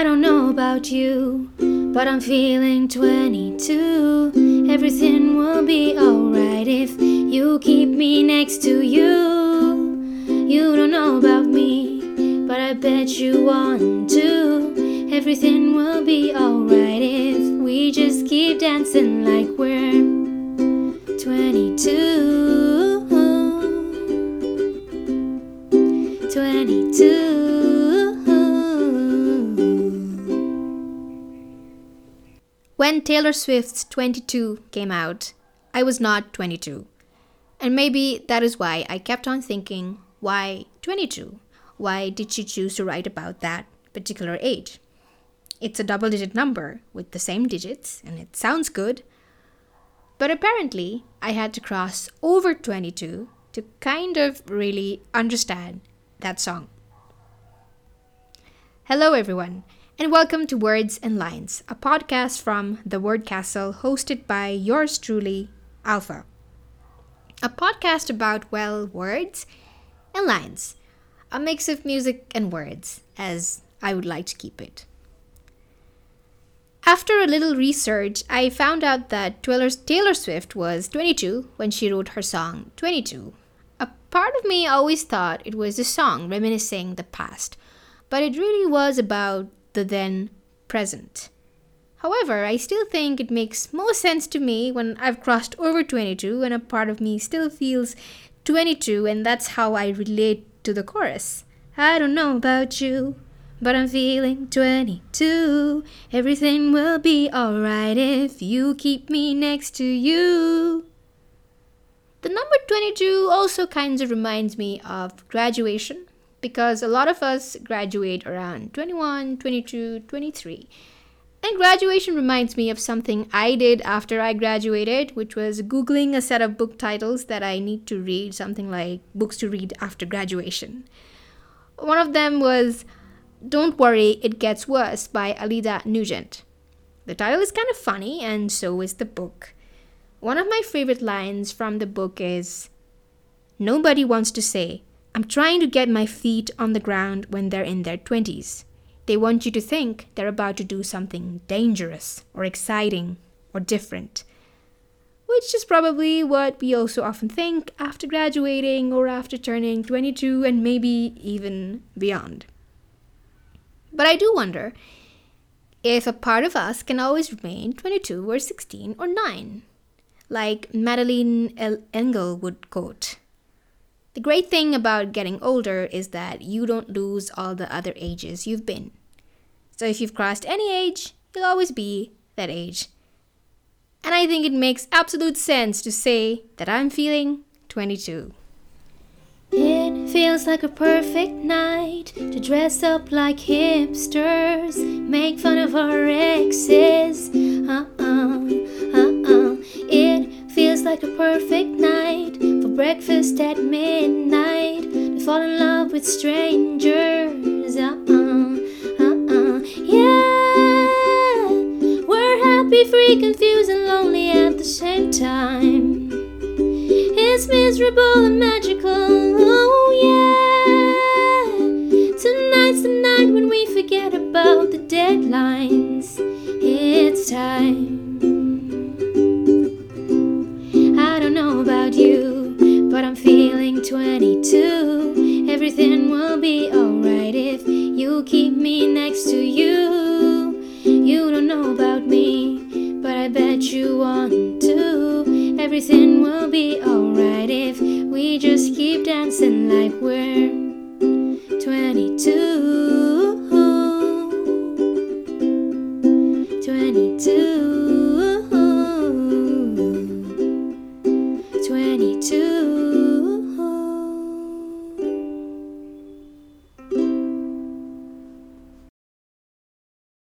I don't know about you, but I'm feeling 22. Everything will be alright if you keep me next to you. You don't know about me, but I bet you want to. Everything will be alright if we just keep dancing like we're 22. 22. When Taylor Swift's 22 came out, I was not 22. And maybe that is why I kept on thinking, why 22? Why did she choose to write about that particular age? It's a double digit number with the same digits, and it sounds good. But apparently, I had to cross over 22 to kind of really understand that song. Hello, everyone, and welcome to Words and Lines, a podcast from the Word Castle hosted by yours truly, Alpha. A podcast about, well, words and lines, a mix of music and words, as I would like to keep it. After a little research, I found out that Taylor Swift was 22 when she wrote her song 22. A part of me always thought it was a song reminiscing the past, but it really was about the then present. However, I still think it makes more sense to me when I've crossed over 22 and a part of me still feels 22, and that's how I relate to the chorus. I don't know about you, but I'm feeling 22. Everything will be alright if you keep me next to you. The number 22 also kind of reminds me of graduation because a lot of us graduate around 21, 22, 23. And graduation reminds me of something I did after I graduated, which was Googling a set of book titles that I need to read, something like books to read after graduation. One of them was Don't Worry, It Gets Worse by Alida Nugent. The title is kind of funny, and so is the book. One of my favorite lines from the book is Nobody wants to say, I'm trying to get my feet on the ground when they're in their 20s. They want you to think they're about to do something dangerous or exciting or different. Which is probably what we also often think after graduating or after turning 22 and maybe even beyond. But I do wonder if a part of us can always remain 22 or 16 or 9. Like Madeleine L'Engle would quote The great thing about getting older is that you don't lose all the other ages you've been. So if you've crossed any age, you'll always be that age. And I think it makes absolute sense to say that I'm feeling 22. It feels like a perfect night to dress up like hipsters, make fun of our exes. Uh uh, uh. It feels like a perfect night breakfast at midnight to fall in love with strangers. Uh uh. uh uh. Yeah, we're happy, free, confused, and lonely at the same time. It's miserable and magical, oh yeah. Tonight's the night when we forget about the deadlines. It's time. I don't know about you, 22. Everything will be alright if you keep me next to you. You don't know about me, but I bet you want to. Everything will be alright if we just keep dancing like we're 22. 22. 22.